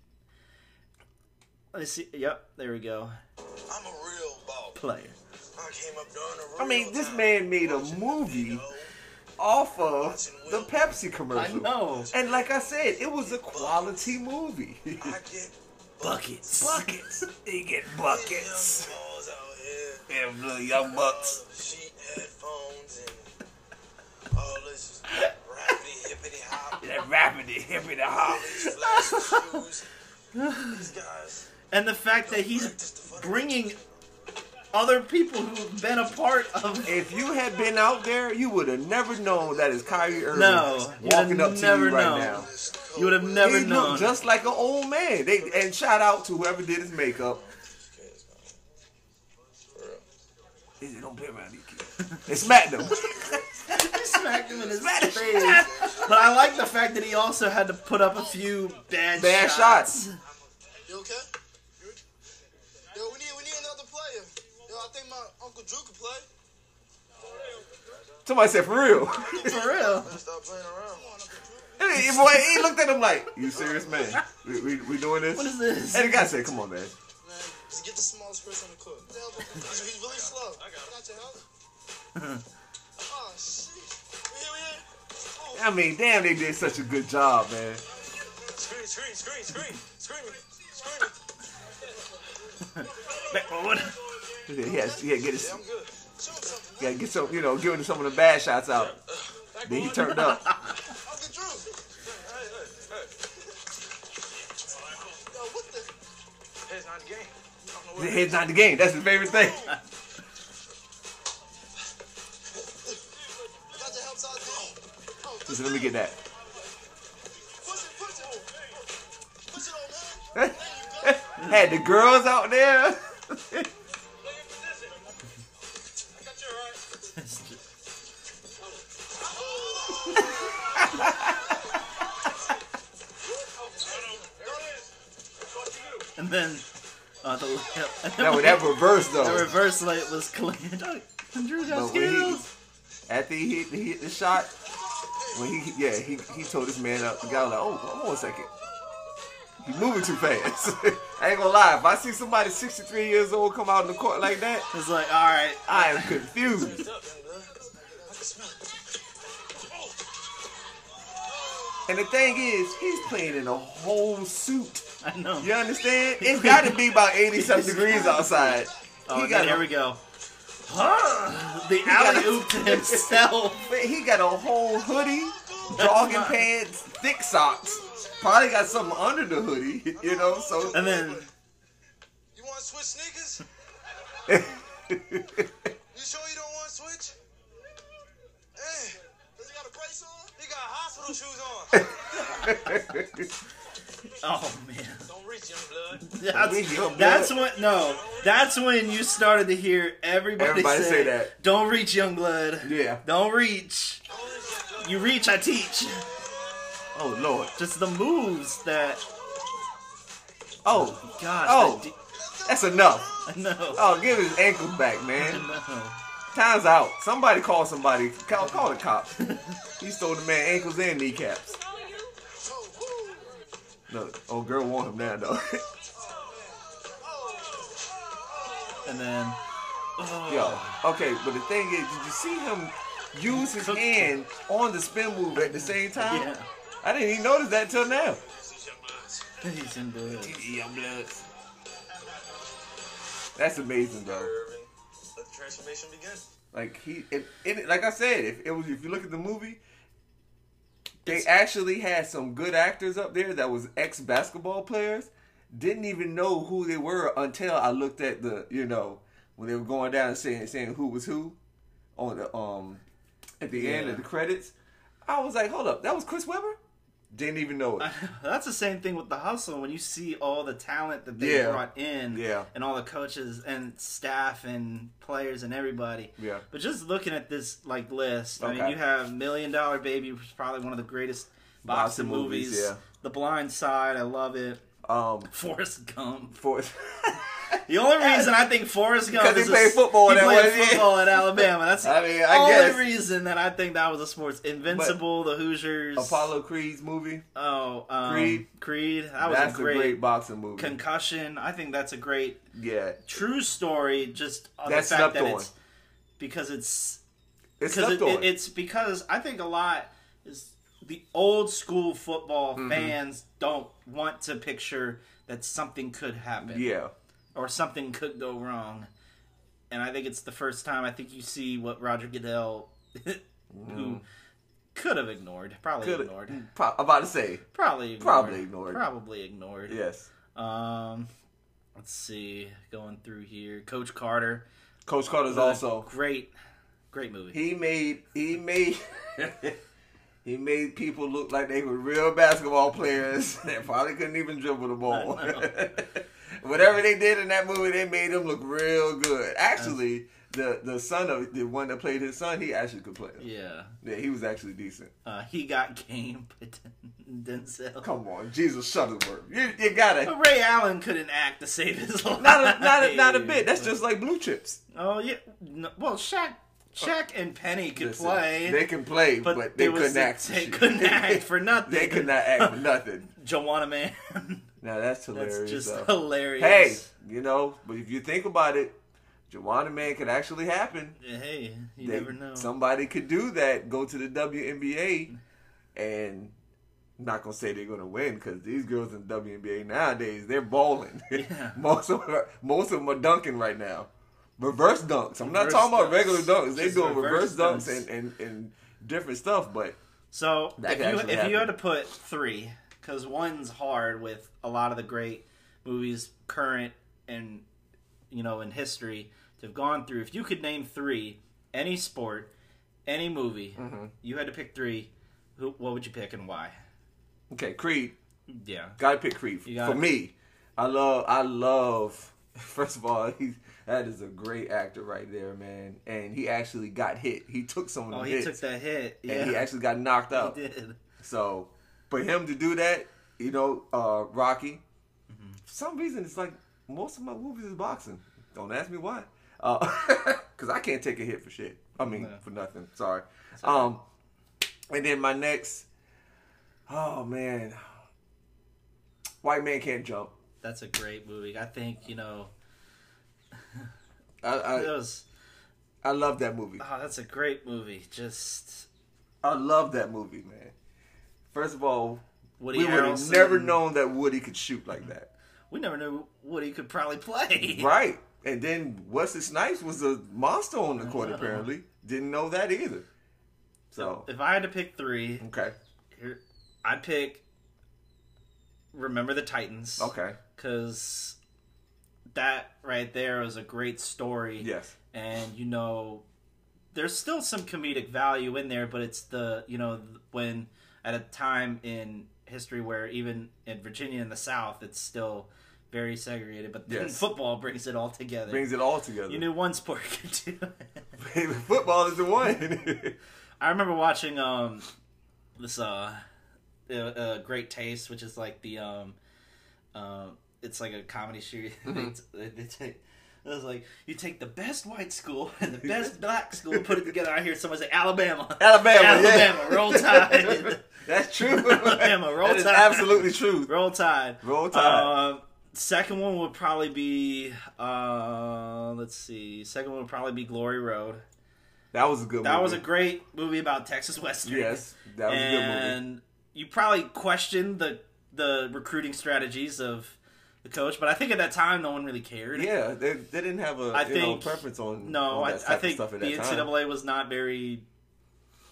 Let's see. Yep, there we go. I'm a real ball Player. I came up during the I mean, this man made a movie off of the Pepsi commercial. I know. And like I said, it was a quality movie. I get Buckets. buckets. *laughs* You get buckets. balls out here. Them little young bucks. Sheet headphones and all this *laughs* rappity hippity hop. That rappity hippity hop. These flashy shoes. These guys. And the fact that he's bringing other people who've been a part of. If you had been out there, you would have never known that is Kyrie Irving No, walking up to you right known. now. You would have never he known. looked just like an old man. They and shout out to whoever did his makeup. He said, "Don't be around these kids." They smacked him. *laughs* He smacked him in his face. But I like the fact that he also had to put up a few bad, Bad shots. shots. You okay? Yo, we need we need another player. Yo, I think my Uncle Drew could play. Somebody said, "For real." *laughs* For real. Stop playing around. Come on, Uncle Drew. Hey, boy, he looked at him like, "You serious, man? We, we, we doing this?" What is this? And the guy said, "Come on, man." Man, just get the smallest person on the court. He's, he's really slow. I got your help. *laughs* I mean, damn, they did such a good job, man. screen, screen, screen, screen, screen, screen. Backboard. He had, he had get his Yeah, I'm good. Show him something, gotta get some, you know, giving some of the bad shots out. Uh, then he turned *laughs* up. Uncle Drew. Hey, hey, hey. Yo, what the? Head's not the game. You don't know His what head's not the game. That's his favorite thing. Let me get that. push it, push it. Push it on, man. Had the girls out there. Lay in position. I got you all right. and then uh, the and *laughs* then That, reverse though. the reverse light was clean. *laughs* Drew got But when he, skills. after he hit, he hit the shot, when he yeah he he told this man up. The guy was like, oh, hold on a second. He's moving too fast. *laughs* I ain't gonna lie. If I see somebody 63 years old come out in the court like that, It's like, all right, I am confused. What's up, young blood? I can smell it. And the thing is, he's playing in a whole suit. I know. You understand? *laughs* It's got to be about 80 something degrees outside. Oh, he got here we go. The alley oop to himself. *laughs* he got a whole hoodie, jogging not- pants, thick socks. Probably got something under the hoodie, you know. So And then You want to switch sneakers? *laughs* You sure you don't want to switch? Hey, does he got a brace on? He got hospital shoes on. *laughs* oh man. Don't reach, young blood. That's, that's when no. That's when you started to hear everybody, Everybody say, say that. Don't reach, young blood. yeah. Don't reach. You reach, I teach. Oh Lord. Just the moves that. Oh, Gosh. Oh. that that's enough. no. Oh, give his ankles back, man. No. Time's out. Somebody call somebody. Call, call the cops. he stole the man ankles and kneecaps. No, oh girl want him now though. And then. Oh. Yo, okay, but the thing is, did you see him use his hand on the spin move at the same time? Yeah. I didn't even notice that till now. He's in blood. Young bloods. That's amazing, bro. Let the transformation begin. Like he, it, it, like I said, if it was, if you look at the movie, they actually had some good actors up there that was ex basketball players. Didn't even know who they were until I looked at the, you know, when they were going down and saying saying who was who on the um at the end of the credits. I was like, hold up, that was Chris Webber. Didn't even know it. *laughs* That's the same thing with the hustle. When you see all the talent that they Yeah. brought in, Yeah. and all the coaches and staff and players and everybody. Yeah. But just looking at this like list, I mean, you have Million Dollar Baby, which is probably one of the greatest boxing, Boxing movies, movies. yeah. The Blind Side, I love it. Um, Forrest Gump. for *laughs* The only reason I think Forrest Gump Because he is a- played football he played one, yeah. football in Alabama. That's *laughs* I mean, the I only guess. reason that I think that was a sports. Invincible, the Hoosiers, Apollo Creed's movie. Oh, um, Creed. Creed. That was That's a great, boxing movie. concussion. I think that's a great yeah, true story. Just on That's the fact that on. it's because it's it's because it, it, it's because I think a lot is the old school football Mm-hmm. fans don't want to picture that something could happen yeah. or something could go wrong. And I think it's the first time I think you see what Roger Goodell, *laughs* who could have ignored, probably Could've, ignored, pro- I'm about to say probably ignored, Probably ignored. probably ignored. yes. Um, let's see, going through here, Coach Carter, Coach Carter's also great, great movie. he made he made *laughs* he made people look like they were real basketball players *laughs* that probably couldn't even dribble the ball. *laughs* Whatever they did in that movie, they made him look real good. Actually, the the son of the one that played his son, he actually could play. yeah, Yeah, he was actually decent. uh, he got game, *laughs* but Denzel. Come on, Jesus Shuttleworth, you you gotta But Ray Allen couldn't act to save his life. not a, not a, not a bit. That's just like blue chips. Oh yeah, no, well Shaq, Shaq and Penny could Listen, play. They can play, but, but they couldn't act. They couldn't *laughs* act for nothing. they could not act for nothing. *laughs* Juwanna Mann. *laughs* Now that's hilarious. That's just though. hilarious. Hey, you know, but if you think about it, Juwanna Mann could actually happen. Hey, you They- never know. Somebody could do that. Go to the WNBA, and I'm not gonna say they're gonna win because these girls in the WNBA nowadays they're balling. Yeah. most of them, are, most of them are dunking right now. Reverse dunks. I'm not Reverse talking about dunks. regular dunks. They Just doing reverse, dunks, dunks. and, and and different stuff. But So if you if you had to put three, because one's hard with a lot of the great movies, current and you know in history to have gone through. If you could name three, any sport, any movie, Mm-hmm. you had to pick three. Who, what would you pick and why? okay, Creed. Yeah, Gotta pick Creed. For me, I love, I love. *laughs* First of all, he that is a great actor right there, man. And he actually got hit. He took some of oh, he hits, took that hit. Yeah, and he actually got knocked out. He did. So for him to do that, you know, uh, Rocky. Mm-hmm. For some reason, it's like most of my movies is boxing. Don't ask me why. *laughs* Because I can't take a hit for shit. I mean, No. for nothing. Sorry. Um, and then my next. Oh man, White Man Can't Jump. That's a great movie. I think you know I I, was. I love that movie. Oh, that's a great movie. Just I love that movie, man. First of all, Woody we would have never known that Woody could shoot like mm-hmm. that. We never knew Woody could probably play. *laughs* Right. And then Wesley Snipes was a monster on the court, apparently. Didn't know that either. So, If I had to pick three, okay. here, I'd pick Remember the Titans. Okay. Because that right there was a great story. Yes. And, you know, there's still some comedic value in there, but it's the, you know, when at a time in history where even in Virginia in the South, it's still very segregated. But then Yes. football brings it all together. Brings it all together. you knew one sport *laughs* could do it. Football is the one. *laughs* I remember watching um this uh, uh, uh Great Taste, which is like the um uh, it's like a comedy series. *laughs* they, they take it was like you take the best white school *laughs* and the *laughs* best black school, put it together. I hear someone say Alabama, Alabama, Alabama, yeah. roll tide, That's true. Alabama, roll that is tide, absolutely true. roll tide, Roll Tide. Um, second one would probably be uh let's see. Second one would probably be Glory Road. That was a good That movie. was a great movie about Texas Western. Yes, that was a good movie. and you probably questioned the the recruiting strategies of the coach, but I think at that time no one really cared. Yeah, they, they didn't have a I you know, think preference on no. on I, I think the that time. NCAA was not very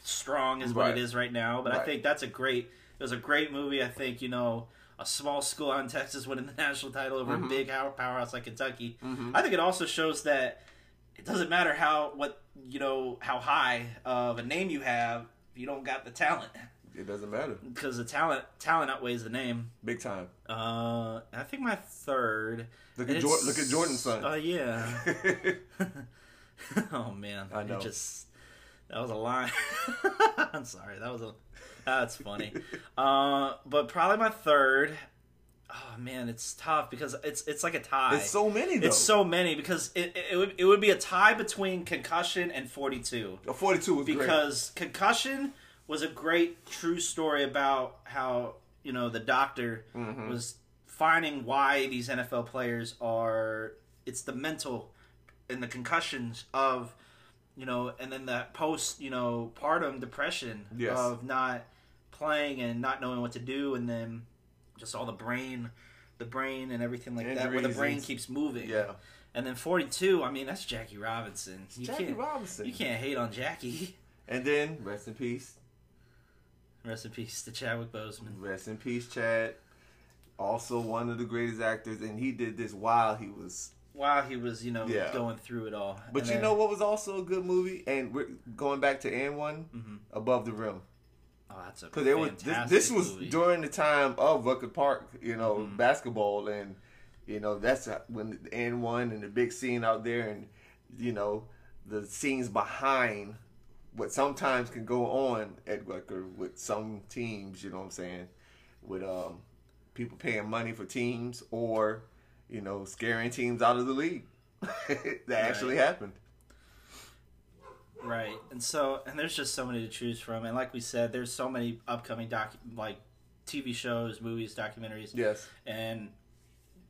strong as what it is right now, but I think that's a great. It was a great movie. I think you know a small school out in Texas winning the *laughs* national title over Mm-hmm. a big power- powerhouse like Kentucky. I think it also shows that it doesn't matter how what you know how high of a name you have if you don't got the talent It doesn't matter. because the talent talent outweighs the name. Big time. Uh, I think my third. Look at look at Jordan's son. Oh yeah. *laughs* *laughs* oh man, I know. It just that was a line. *laughs* I'm sorry, that was a that's funny. uh, but probably my third. Oh man, it's tough because it's it's like a tie. It's so many though. It's so many because it, it, it would it would be a tie between concussion and 42 A 42 was great. because concussion was a great true story about how you know the doctor Mm-hmm. was finding why these NFL players are it's the mental and the concussions of you know and then that post you know partum depression Yes. of not playing and not knowing what to do and then just all the brain the brain and everything like that where the brain keeps moving Yeah. and then 42 i mean that's jackie robinson you Jackie Robinson. you can't hate on jackie And then rest in peace. Rest in peace to Chadwick Boseman. Rest in peace, Chad. Also one of the greatest actors, and he did this while he was. While he was, you know, Yeah. going through it all. But And you then- know what was also a good movie, and we're going back to AND1 Mm-hmm. above the rim oh, that's a because it was this, this was. Mm-hmm. during the time of Rucker Park, you know, basketball, and you know that's when AND1 and the big scene out there, and you know the scenes behind what sometimes can go on at Rucker with some teams. You know what I'm saying? With um people paying money for teams or you know scaring teams out of the league. *laughs* that actually happened. right. And so, and there's just so many to choose from. And like we said, there's so many upcoming doc, like TV shows, movies, documentaries. Yes. and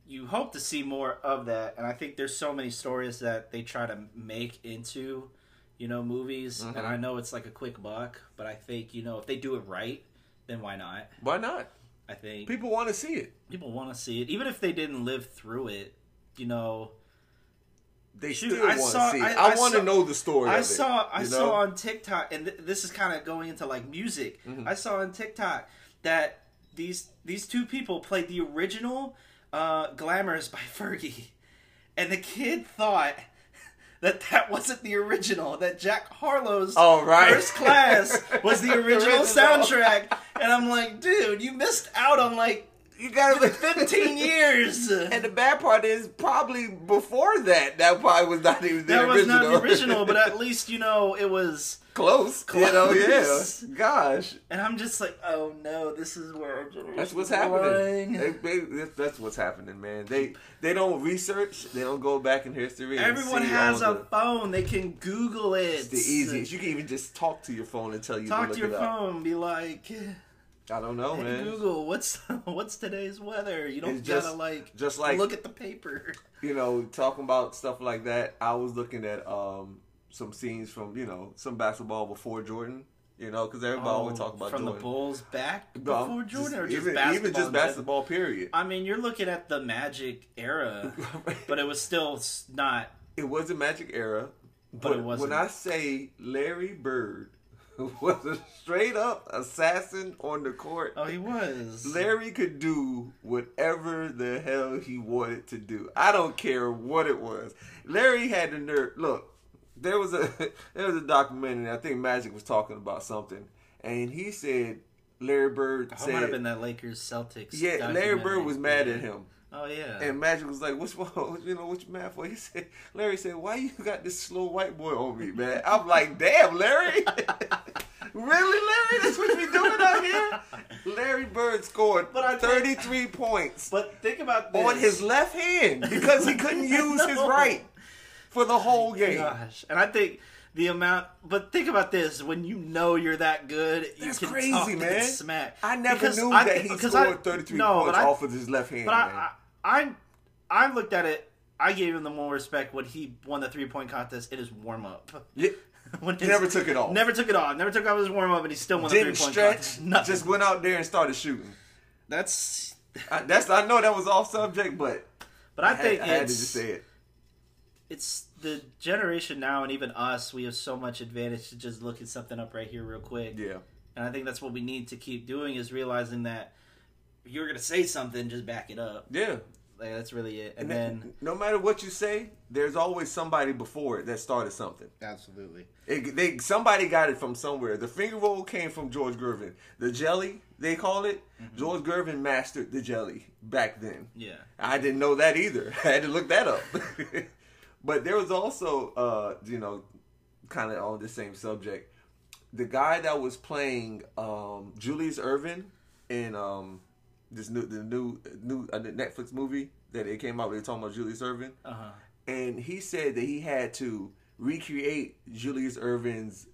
you hope to see more of that and i think there's so many stories that they try to make into you know movies Mm-hmm. and i know it's like a quick buck but i think you know if they do it right then why not Why not? i think People want to see it. people want to see it even if they didn't live through it you know they Shoot, still want to see. I- I, I want to know the story. I of it, saw I you saw on TikTok, and th- this is kind of going into like music. Mhm. I saw on TikTok that these these two people played the original uh, "Glamorous" by *laughs* Fergie, and the kid thought that that wasn't the original. That Jack Harlow's Oh, right. First Class *laughs* was the original Original. soundtrack, and I'm like, dude, you missed out on like you gotta *laughs* 15 years. And the bad part is probably before that, that probably was not even the that was not the original, but at *laughs* least you know it was close. You know, Close. yeah. Gosh, And I'm just like, oh no, this is where that's what's happening. They, they, that's- what's happening, man. They they don't research. They don't go back in history. Everyone has a the- phone. They can Google it. It's the easiest. You can even just talk to your phone and tell you Talk to to your it phone. Be like, I don't know, hey, man. Google, what's *laughs* what's today's weather? You don't It's just- gotta like just like- look at the paper. *laughs* you know, talking about stuff like that, I was looking at um, some scenes from you know some basketball before Jordan. You know, because everybody always Oh, talk about from Jordan. the Bulls back No, before Jordan, just- or just even, basketball? even just basketball. Period. I mean, you're looking at the Magic era, *laughs* but it was still not. It was a magic era, But but, it wasn't. when I say Larry Bird *laughs* was a straight up assassin on the court, Oh, he was. Larry could do whatever the hell he wanted to do. I don't care what it was. Larry had the nerve. Look, there was a *laughs* there was a documentary. I think Magic was talking about something, and he said Larry Bird Oh, it might have been that Lakers Celtics. "Yeah, Larry Bird was mad at him." Oh yeah. And Magic was like, "What's wrong? *laughs* You know what you mad for?" He said, "Larry said, why you got this slow white boy on me, man?" I'm like, "Damn, Larry, *laughs* really, Larry? That's what you doing out here?" Larry Bird scored But I think- 33 points but think about this. on his left hand because he couldn't *laughs* use his right for the whole game. Gosh, and I think the amount. But think about this: when you know you're that good, you That's can crazy, talk man. smack. I never Because knew I- that he scored I- 33 no, points I- off of his left hand. But man. I, I, looked at it. I gave him the more respect when he won the three point contest in his warm up. Yeah. *laughs* when He never took it off. Never took it off. Never took off his warm up, and he still won the three Didn't point stretch. contest. *laughs* Nothing. Just went out there and started shooting. That's. I, that's I know that was off subject, but But I, I, had, think I had to just say it. it's the generation now, and even us. We have so much advantage to just looking something up right here, real quick. Yeah. And I think that's what we need to keep doing is realizing that if you're gonna say something, just back it up. Yeah. Like that's really it. And, And then then, no matter what you say, there's always somebody before it that started something. absolutely. It, they somebody got it from somewhere. The finger roll came from George Gervin. The jelly they call it. George Gervin mastered the jelly back then. Yeah. I didn't know that either. *laughs* I had to look that up. *laughs* but there was also, uh, you know, kind of on the same subject. The guy that was playing um, Julius Erving in um, this new the new new uh, Netflix movie that it came out. They were talking about Julius Erving, Uh huh. and he said that he had to recreate Julius Erving's,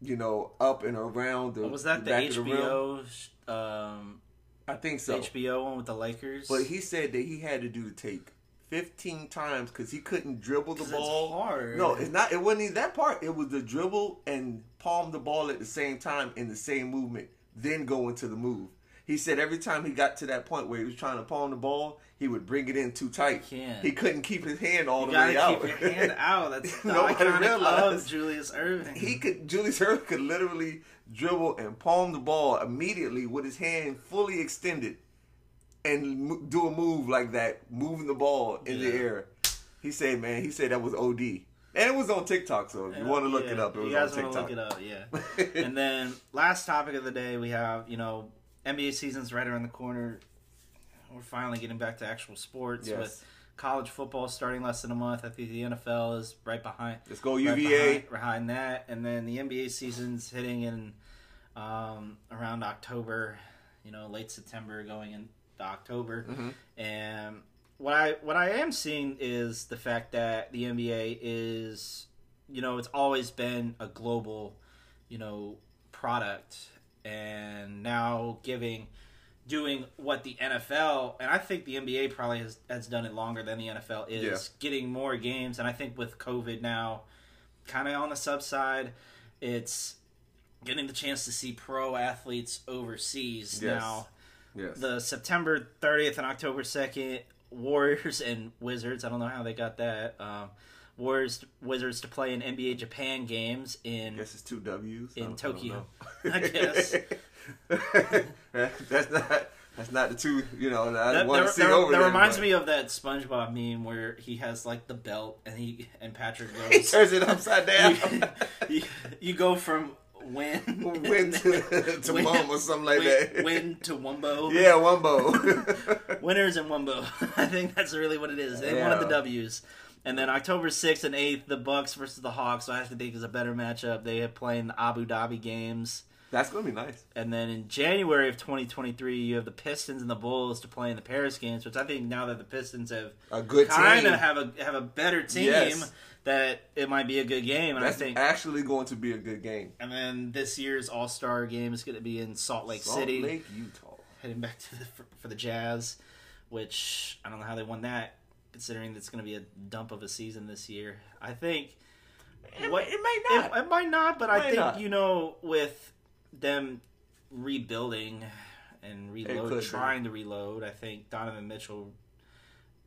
you know, up and around the. Was that the rim. HBO? sh- um, I think so. HBO one with the Lakers. But he said that he had to do the take 15 times because he couldn't dribble the ball. hard. No, it's not. It wasn't even that part. It was the dribble and palm the ball at the same time in the same movement, then go into the move. He said every time he got to that point where he was trying to palm the ball, he would bring it in too tight. He couldn't keep his hand all you the way out. keep your hand *laughs* out. That's the Nobody iconic. Julius Erving. He could Julius Erving could literally dribble and palm the ball immediately with his hand fully extended, and do a move like that, moving the ball in the air. He said, "Man, he said that was OD." And it was on TikTok, so if you want to look Yeah, it up, it was you guys on TikTok. look it up, yeah. *laughs* and then last topic of the day, we have you know NBA season's right around the corner. We're finally getting back to actual sports Yes. with college football starting less than a month. I think the NFL is right behind. Let's go right UVA. behind, behind that, and then the NBA season's hitting in um, around October. You know, late September going into October, Mhm. and what I what I am seeing is the fact that the NBA is, you know, it's always been a global, you know, product, and now giving, doing what the NFL and I think the NBA probably has has done it longer than the NFL is Yeah. getting more games, and I think with COVID now, kind of on the sub side, it's getting the chance to see pro athletes overseas Yes. now Yes. the September 30th and October 2nd Warriors and Wizards. I don't know how they got that. Um, Warriors Wizards to play in NBA Japan games in guess it's two W's in I Tokyo. *laughs* I guess. *laughs* that's not that's not the two. You know, I That, want that- to see that- over that there, reminds but- me of that SpongeBob meme where he has like the belt and he and Patrick *laughs* goes He turns it upside down. you, you, you go from win Win to- to mum or something like win, that. Win to Wumbo. Yeah, Wumbo. Winners and Wumbo. I think that's really what it is. They wanted the W's. And then October 6th and 8th, the Bucks versus the Hawks, So I actually think is a better matchup. They are playing the Abu Dhabi games. That's gonna be nice. And then in January of 2023, you have the Pistons and the Bulls to play in the Paris games, which I think now that the Pistons have A good kind of have a have a better team, Yes. that it might be a good game. And That's I think actually going to be a good game. and then this year's All Star game is going to be in Salt Lake Salt City, Lake, Utah. heading back to the, for, for the Jazz, which I don't know how they won that, considering it's going to be a dump of a season this year. I think It, what it may not. it, it might not, but I think not. you know with them rebuilding and could reload, be. trying to reload, I think Donovan Mitchell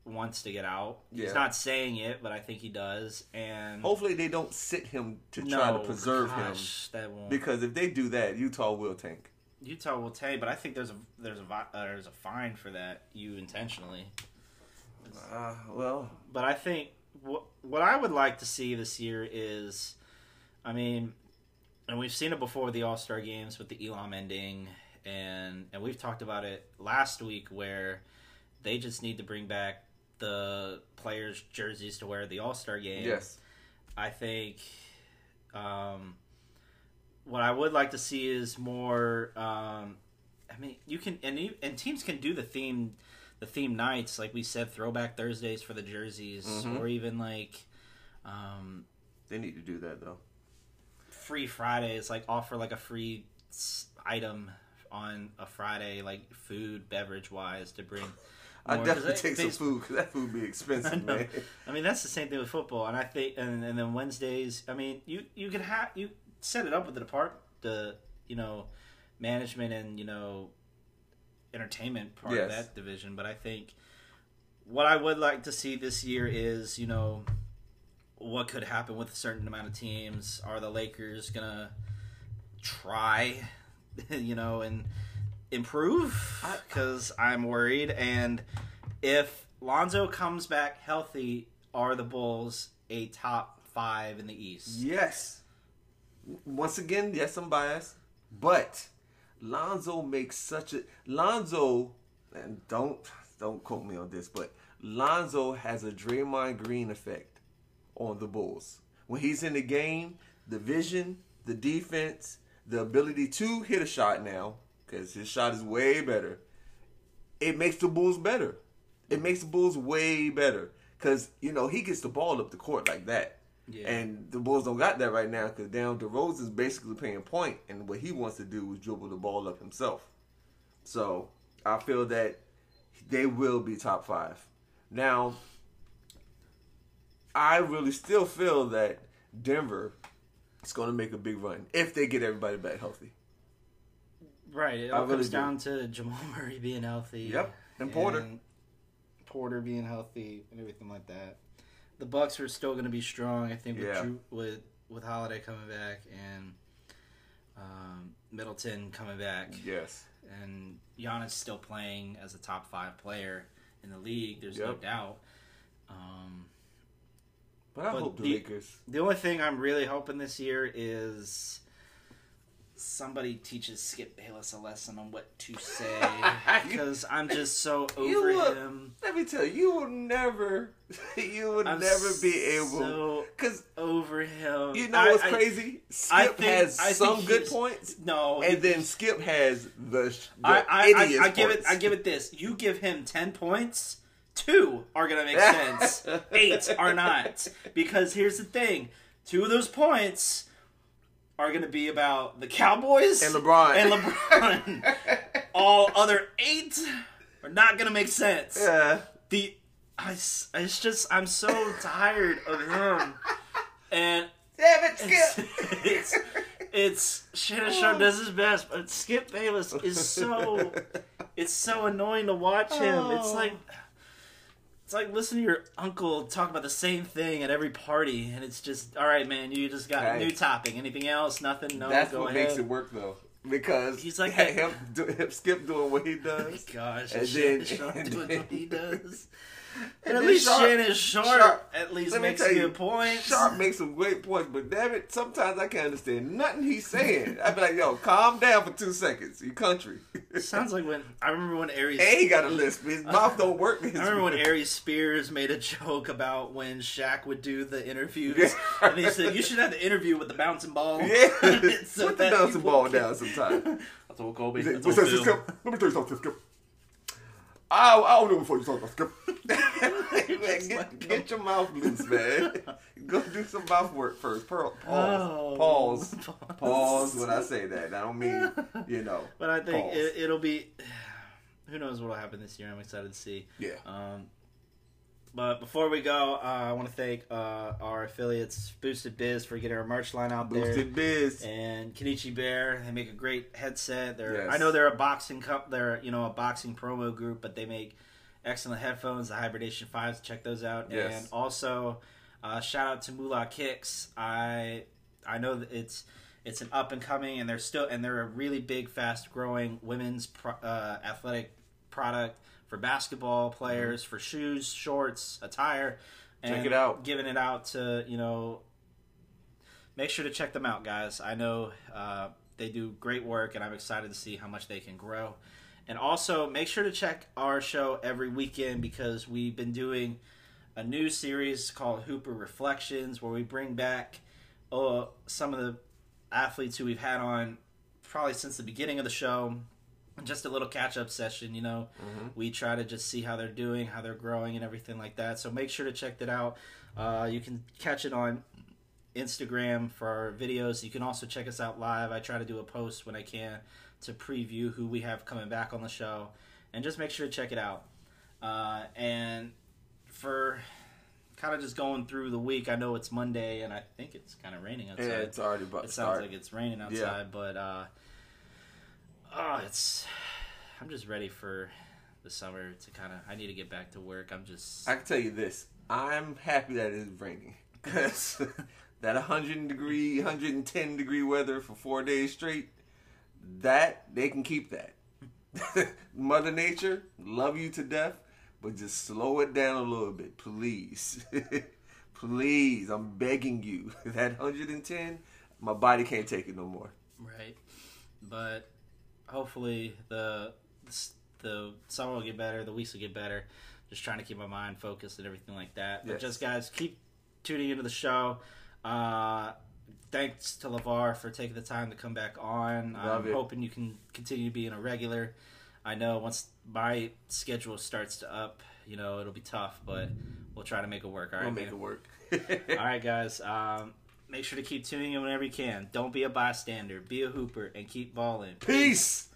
wants to get out. Yeah. He's not saying it, but I think he does. And Hopefully, they don't sit him to try to preserve gosh, that won't. him because if they do that, Utah will tank. Utah will take, but I think there's a there's a uh, there's a fine for that you intentionally. Uh, well, But I think what what I would like to see this year is, I mean, and we've seen it before with the All Star games with the Elam ending, and and we've talked about it last week where they just need to bring back the players' jerseys to wear the All Star game. yes. I think um, what I would like to see is more. Um, I mean, you can and you, and teams can do the theme the theme nights like we said, throwback Thursdays for the jerseys, Mhm. or even like um, They need to do that though. free Fridays, like offer like a free item on a Friday, like food beverage wise, to bring. *laughs* I definitely take some food because that food be *laughs* expensive, know. man. I mean, that's the same thing with football, and I think, and, and then Wednesdays. I mean, you you can have you set it up with the department, the you know, management and you know, entertainment part of that division. But I think what I would like to see this year is you know, what could happen with a certain amount of teams. Are the Lakers gonna try, *laughs* you know, and improve? Because I'm worried, and if Lonzo comes back healthy, are the Bulls a top five in the East? Yes. Once again, yes, I'm biased, but Lonzo makes such a Lonzo, and don't don't quote me on this, but Lonzo has a Draymond Green effect on the Bulls. When he's in the game, the vision, the defense, the ability to hit a shot now, because his shot is way better. It makes the Bulls better. It makes the Bulls way better because you know he gets the ball up the court like that. Yeah. And the Bulls don't got that right now because down DeRozan's basically playing point, and what he wants to do is dribble the ball up himself. So I feel that they will be top five. Now, I really still feel that Denver is going to make a big run if they get everybody back healthy. Right. It I all really comes do. down to Jamal *laughs* Murray being healthy. Yep, and Porter. Porter being healthy and everything like that. The Bucks are still going to be strong. I think with Yeah. Drew, with with Holiday coming back and um, Middleton coming back. Yes. And Giannis still playing as a top five player in the league. There's no doubt. Um, But I But hope the, the- Lakers. the only thing I'm really hoping this year is somebody teaches Skip Bayless a lesson on what to say *laughs* because I'm just so over will- him. Let me tell you, you will never, *laughs* you will I'm never be able. so Because over him. you know I- what's I- crazy? I Skip think- has I think some good points, No, and he- then Skip has the, the I, I, I, I give it. I give it this. You give him ten points. Two are gonna make *laughs* sense. Eight are not because here's the thing: two of those points are gonna be about the Cowboys And LeBron. And LeBron. *laughs* All other eight are not gonna make sense. Yeah. The I, it's just I'm so tired of him. And Damn it, it's, Skip! it's it's Shannon Sharpe oh. does his best, but Skip Bayless is so it's so annoying to watch him. It's Oh. like It's like listening to your uncle talk about the same thing at every party, and it's just, all right, man, you just got a new topping. Anything else? Nothing? No, That's what ahead. makes it work though. Because He's like *laughs* him, do, him skip doing what he oh does. Gosh, and then, *laughs* doing what he does. And And at least Sharpe- Shannon Sharpe, Sharpe- at least makes you, good points. Sharpe makes some great points, but damn it, sometimes I can't understand nothing he's saying. I'd be like, yo, calm down for two seconds, you country. Sounds like when I remember when Aries. and he got a lisp. His *laughs* mouth don't work. I remember when Aries Spears made a joke about when Shaq would do the interviews, Yeah. *laughs* and he said you should have the interview with the bouncing ball. Yeah, *laughs* So put the bouncing ball can- down sometime. That's what Kobe. That's What's what that, Phil. Skip? Let me tell you something, Skip. I, I don't know before you talk about *laughs* man, get, get your mouth loose, man. Go do some mouth work first. Pearl, pause. Oh. Pause. *laughs* Pause when I say that. I don't mean, you know. But I think pause. it, it'll be. *sighs* Who knows what'll happen this year? I'm excited to see. Yeah. Um, but before we go, uh, I want to thank uh, our affiliates, Boosted Biz, for getting our merch line out there. Boosted Biz. and Kenichi Bear. They make a great headset. They're Yes. I know they're a boxing cup. They're you know a boxing promo group, but they make excellent headphones. The Hybridation Fives. Check those out. Yes. And also, uh, shout out to Moolah Kicks. I I know that it's it's an up and coming, and they're still and they're a really big, fast growing women's pro, uh, athletic product for basketball players, for shoes, shorts, attire. Check and it out. Giving it out to you know make sure to check them out, guys. I know uh, they do great work, and I'm excited to see how much they can grow. And also, make sure to check our show every weekend because we've been doing a new series called Hooper Reflections, where we bring back uh, some of the athletes who we've had on probably since the beginning of the show. Just a little catch up session, you know. We try to just see how they're doing, how they're growing, and everything like that. So make sure to check that out. Uh, you can catch it on Instagram for our videos. You can also check us out live. I try to do a post when I can to preview who we have coming back on the show, and just make sure to check it out. Uh, and for kind of just going through the week, I know it's Monday, and I think it's kind of raining outside. Yeah, it's already about It sounds start. like it's raining outside, Yeah. but uh, oh, it's. I'm just ready for the summer to kind of. I need to get back to work. I'm just. I can tell you this. I'm happy that it's raining. *laughs* Because that 100 degree, 110 degree weather for four days straight, that, they can keep that. *laughs* Mother Nature, love you to death, but just slow it down a little bit, please. *laughs* please, I'm begging you. That 110, my body can't take it no more. Right, but hopefully the the summer will get better, the weeks will get better. Just trying to keep my mind focused and everything like that. But Yes. just guys, keep tuning into the show. Uh, thanks to Lavar for taking the time to come back on. Love I'm it. hoping you can continue being a regular. I know once my schedule starts to up, you know it'll be tough, but we'll try to make it work. All right, We'll make man? it work. *laughs* All right, guys. Um, make sure to keep tuning in whenever you can. Don't be a bystander. Be a hooper and keep balling. Peace.